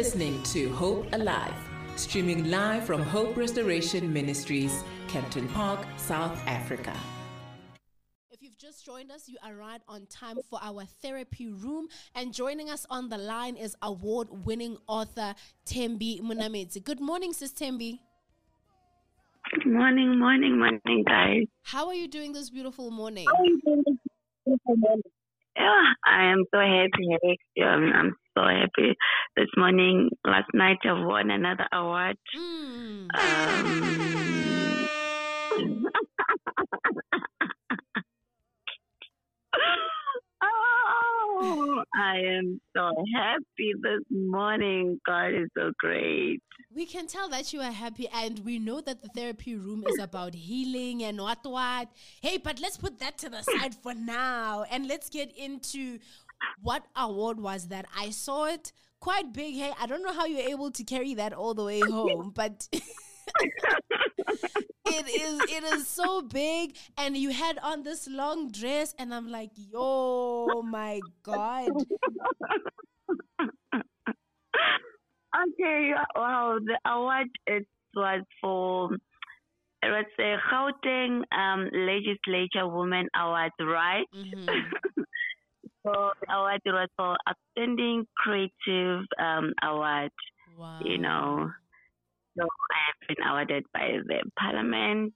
listening to Hope Alive, streaming live from Hope Restoration Ministries, Kempton Park, South Africa. If you've just joined us, you are right on time for our therapy room. And joining us on the line is award winning author Thembi Munamedzi. Good morning, Sis Thembi. Good morning, morning, morning, guys. How are you doing this beautiful morning? Yeah, I am so happy. Um, I'm so happy this morning. Last night I've won another award. Mm. Um, happy this morning. God is so great. We can tell that you are happy, and we know that the therapy room is about healing and what what. Hey, but let's put that to the side for now, and let's get into what award was that? I saw it quite big. Hey, I don't know how you're able to carry that all the way home, but. it is it is so big and you had on this long dress and i'm like yo my god Okay, wow, the award it was for it was a Gauteng um, Legislature Women Award, right? Mhm. so the award was for Outstanding Creative um, Award, wow you know. So I have been awarded by the Parliament,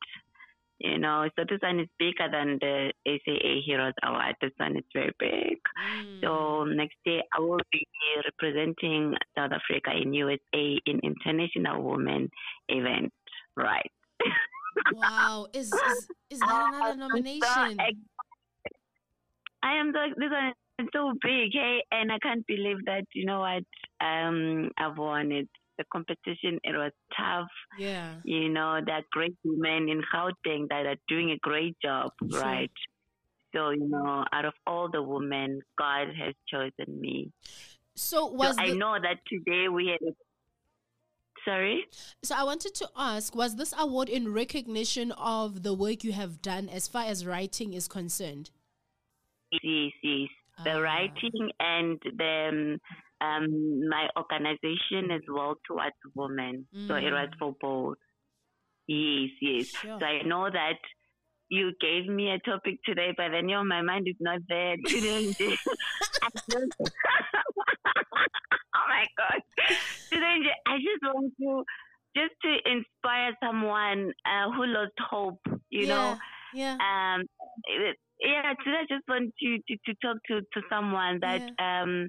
you know. So this one is bigger than the ACA Heroes Award. This one is very big. Mm. So next year I will be representing South Africa in USA in International Women event. Right. wow is, is is that another nomination I am so this one is so big, hey, and I can't believe that you know what um I've won it. The competition it was tough. yeah You know, there are great women in Gauteng that are doing a great job, Sure. right? So, you know, out of all the women, God has chosen me. so So was I know that today we had. Sorry? so i wanted to ask was this award in recognition of the work you have done as far as writing is concerned Yes, yes. The Ah. writing and the um, my organization as well towards women. So it was Mm. for both. Yes, yes. Sure. So I know that you gave me a topic today, but then you know, my mind is not there. Didn't? Just- oh my God. Didn't? I just want to just to inspire someone uh, who lost hope, you know yeah um it- yeah today i just want to to, to talk to to someone that um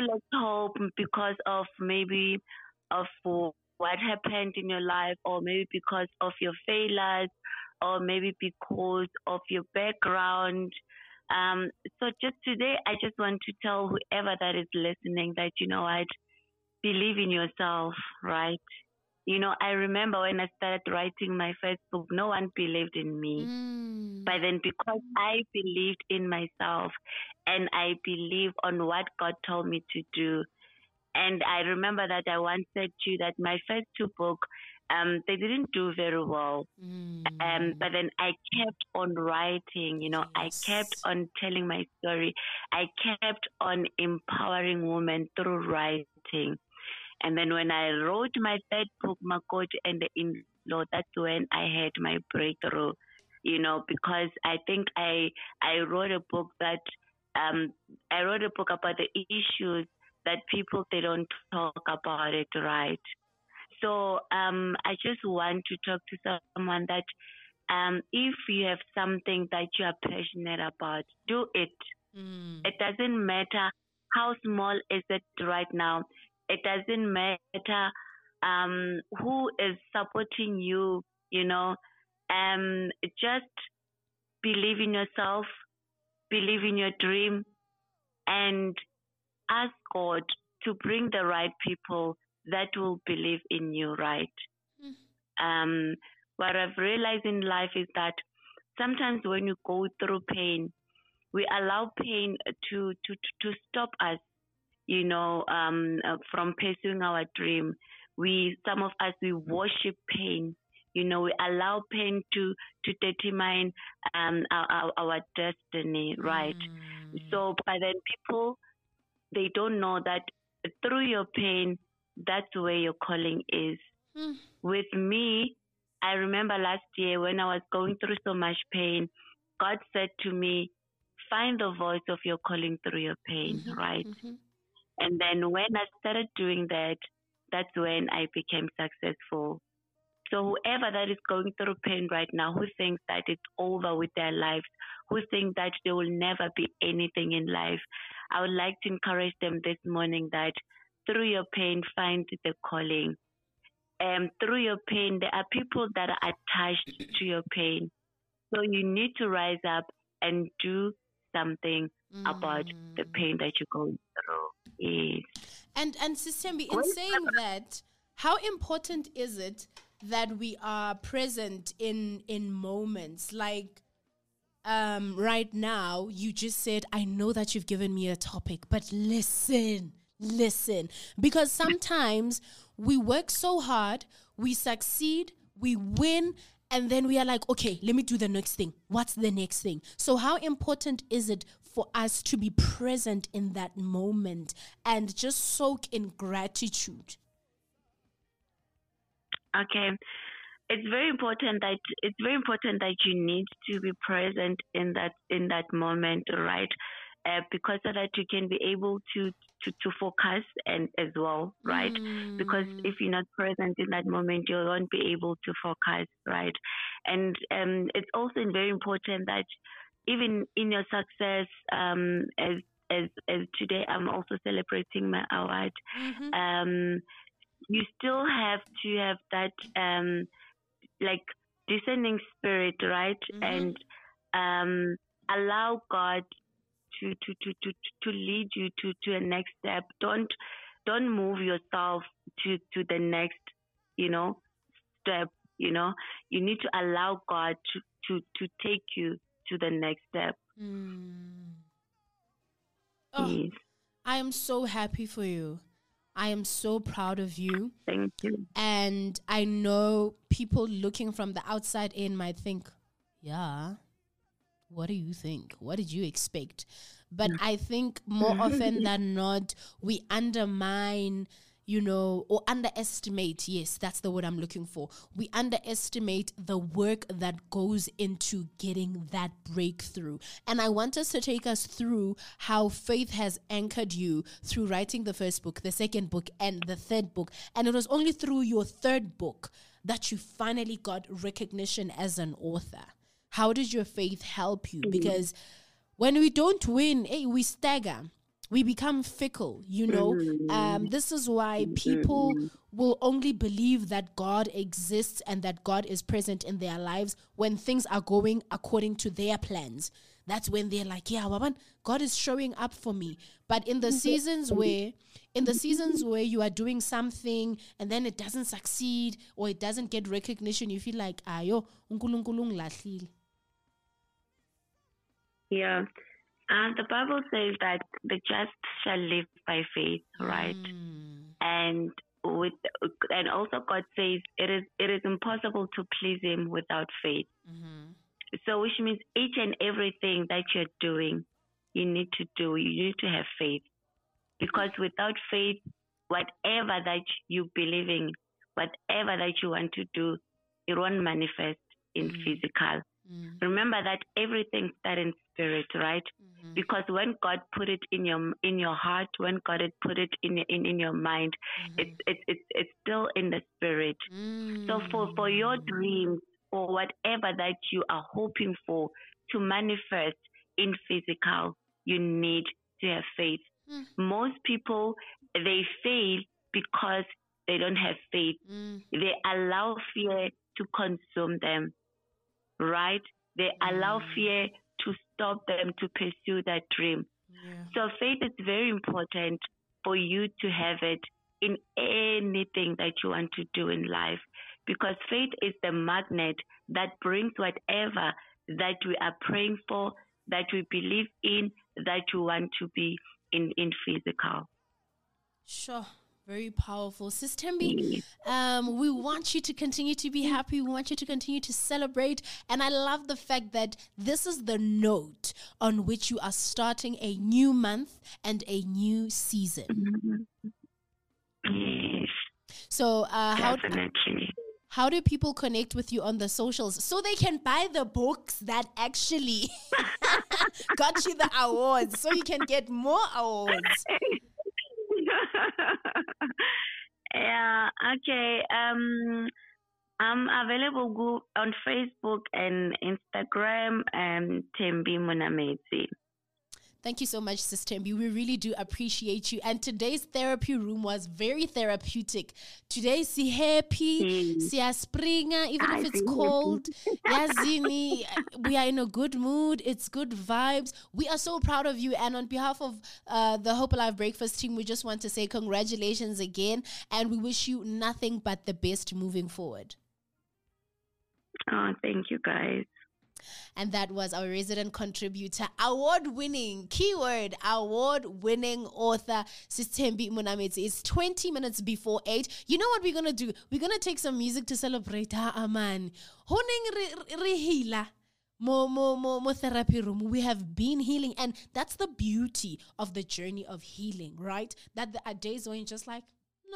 lost hope because of maybe of what happened in your life or maybe because of your failures or maybe because of your background. Um so just today i just want to tell whoever that is listening that you know what believe in yourself right you know i remember when i started writing my first book no one believed in me Mm. but then because I believed in myself and I believe on what God told me to do. And I remember that I once said to you that my first two books, um, they didn't do very well. Um, Mm. but then I kept on writing, you know, I kept on telling my story. I kept on empowering women through writing. And then when I wrote my third book, Makoti and the In-Law, that's when I had my breakthrough, you know, because I think I I wrote a book that um I wrote a book about the issues that people they don't talk about it right. So um I just want to talk to someone that um if you have something that you are passionate about, do it. Mm. It doesn't matter how small is it right now. It doesn't matter um, who is supporting you. You know, um, just believe in yourself, believe in your dream, and ask God to bring the right people that will believe in you. Right. Um, what I've realized in life is that sometimes when you go through pain, we allow pain to to to stop us you know um uh, from pursuing our dream we some of us we worship pain you know we allow pain to to determine um our our, destiny right Mm. so but then people they don't know that through your pain that's where your calling is. Mm. With me, I remember last year when I was going through so much pain, God said to me, Find the voice of your calling through your pain, Mhm, right? mhm. And then when I started doing that, that's when I became successful. So whoever that is going through pain right now, who thinks that it's over with their lives, who think that there will never be anything in life, I would like to encourage them this morning that through your pain, find the calling. Um, through your pain, there are people that are attached to your pain. So you need to rise up and do something about the Mm. pain that you're going through. Yes. And and Sisembi, in saying that, how important is it that we are present in in moments like um right now you just said I know that you've given me a topic but listen listen because sometimes we work so hard we succeed we win and then we are like okay let me do the next thing what's the next thing so how important is it for us to be present in that moment and just soak in gratitude Okay. It's very important that it's very important that you need to be present in that in that moment, right? Uh, because so that you can be able to, to to focus and as well, right? Because Mm. if you're not present in that moment, you won't be able to focus, right? And um, it's also very important that even in your success, um, as as as today, I'm also celebrating my award Mhm. um, you still have to have that um, like discerning spirit, right? Mhm. And um, allow God to, to, to, to, to lead you to, to a next step. Don't don't move yourself to, to the next, you know, step. You know, you need to allow God to, to, to take you to the next step. Mm. Oh, Yes. I am so happy for you. I am so proud of you. Thank you. And I know people looking from the outside in might think, yeah, what do you think? What did you expect? But I think more often than not, we undermine, you know, or underestimate. Yes, that's the word I'm looking for. We underestimate the work that goes into getting that breakthrough. And I want us to take us through how faith has anchored you through writing the first book, the second book, and the third book. And it was only through your third book that you finally got recognition as an author. How did your faith help you? Mm-hmm. Because when we don't win, hey, we stagger. We become fickle, you know. Um, mm-hmm. this is why people mm-hmm. will only believe that God exists and that God is present in their lives when things are going according to their plans. That's when they're like, yeah, Waban, God is showing up for me. But in the seasons where, in the seasons where you are doing something and then it doesn't succeed or it doesn't get recognition, you feel like, ayo, unkulunkulu ngilahlile." Yeah. And the Bible says that the just shall live by faith, right? Mm. And with and also God says it is it is impossible to please Him without faith. Mm-hmm. So which means each and everything that you're doing, you need to do. You need to have faith, because without faith, whatever that you believe in, whatever that you want to do, it won't manifest in Mm. physical. Mm. Remember that everything starts in spirit, right? Mhm. because when God put it in your in your heart, when God had put it in in, in your mind, it's it's it's it's still in the spirit. So for for your Mm. dreams or whatever that you are hoping for to manifest in physical, you need to have faith. Mm. Most people they fail because they don't have faith. Mm. They allow fear to consume them, right? They allow Mm. fear to stop them to pursue that dream. Yeah. So faith is very important for you to have it in anything that you want to do in life because faith is the magnet that brings whatever that we are praying for, that we believe in, that we want to be in, in physical. Sure. Very powerful. Sister B, um, we want you to continue to be happy. We want you to continue to celebrate. And I love the fact that this is the note on which you are starting a new month and a new season. Yes, So, uh, how definitely. how do people connect with you on the socials so they can buy the books that actually got you the awards, so you can get more awards? yeah, okay. Um, I'm available on Facebook and Instagram and Thembi Munamedzi. Thank you so much, Sister Thembi. We really do appreciate you. And today's therapy room was very therapeutic. Today, si happy, Mm. si springa, even I if it's cold. Yazini, we are in a good mood. It's good vibes. We are so proud of you. And on behalf of uh, the Hope Alive Breakfast team, we just want to say congratulations again. And we wish you nothing but the best moving forward. Oh, thank you guys. And that was our resident contributor, award winning, keyword, award winning author, Sistembi Munamiti. It's 20 minutes before 8. You know what we're going to do? We're going to take some music to celebrate our Aman. Honing Rihila. Mo, mo, mo, mo therapy room. We have been healing, and that's the beauty of the journey of healing, right? That there are days when you're just like,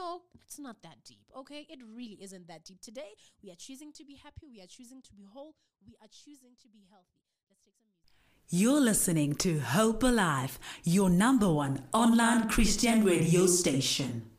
no, it's not that deep. Okay, it really isn't that deep. Today, we are choosing to be happy. We are choosing to be whole. We are choosing to be healthy. Let's take some music. You're listening to Hope Alive, your number one online Christian radio station.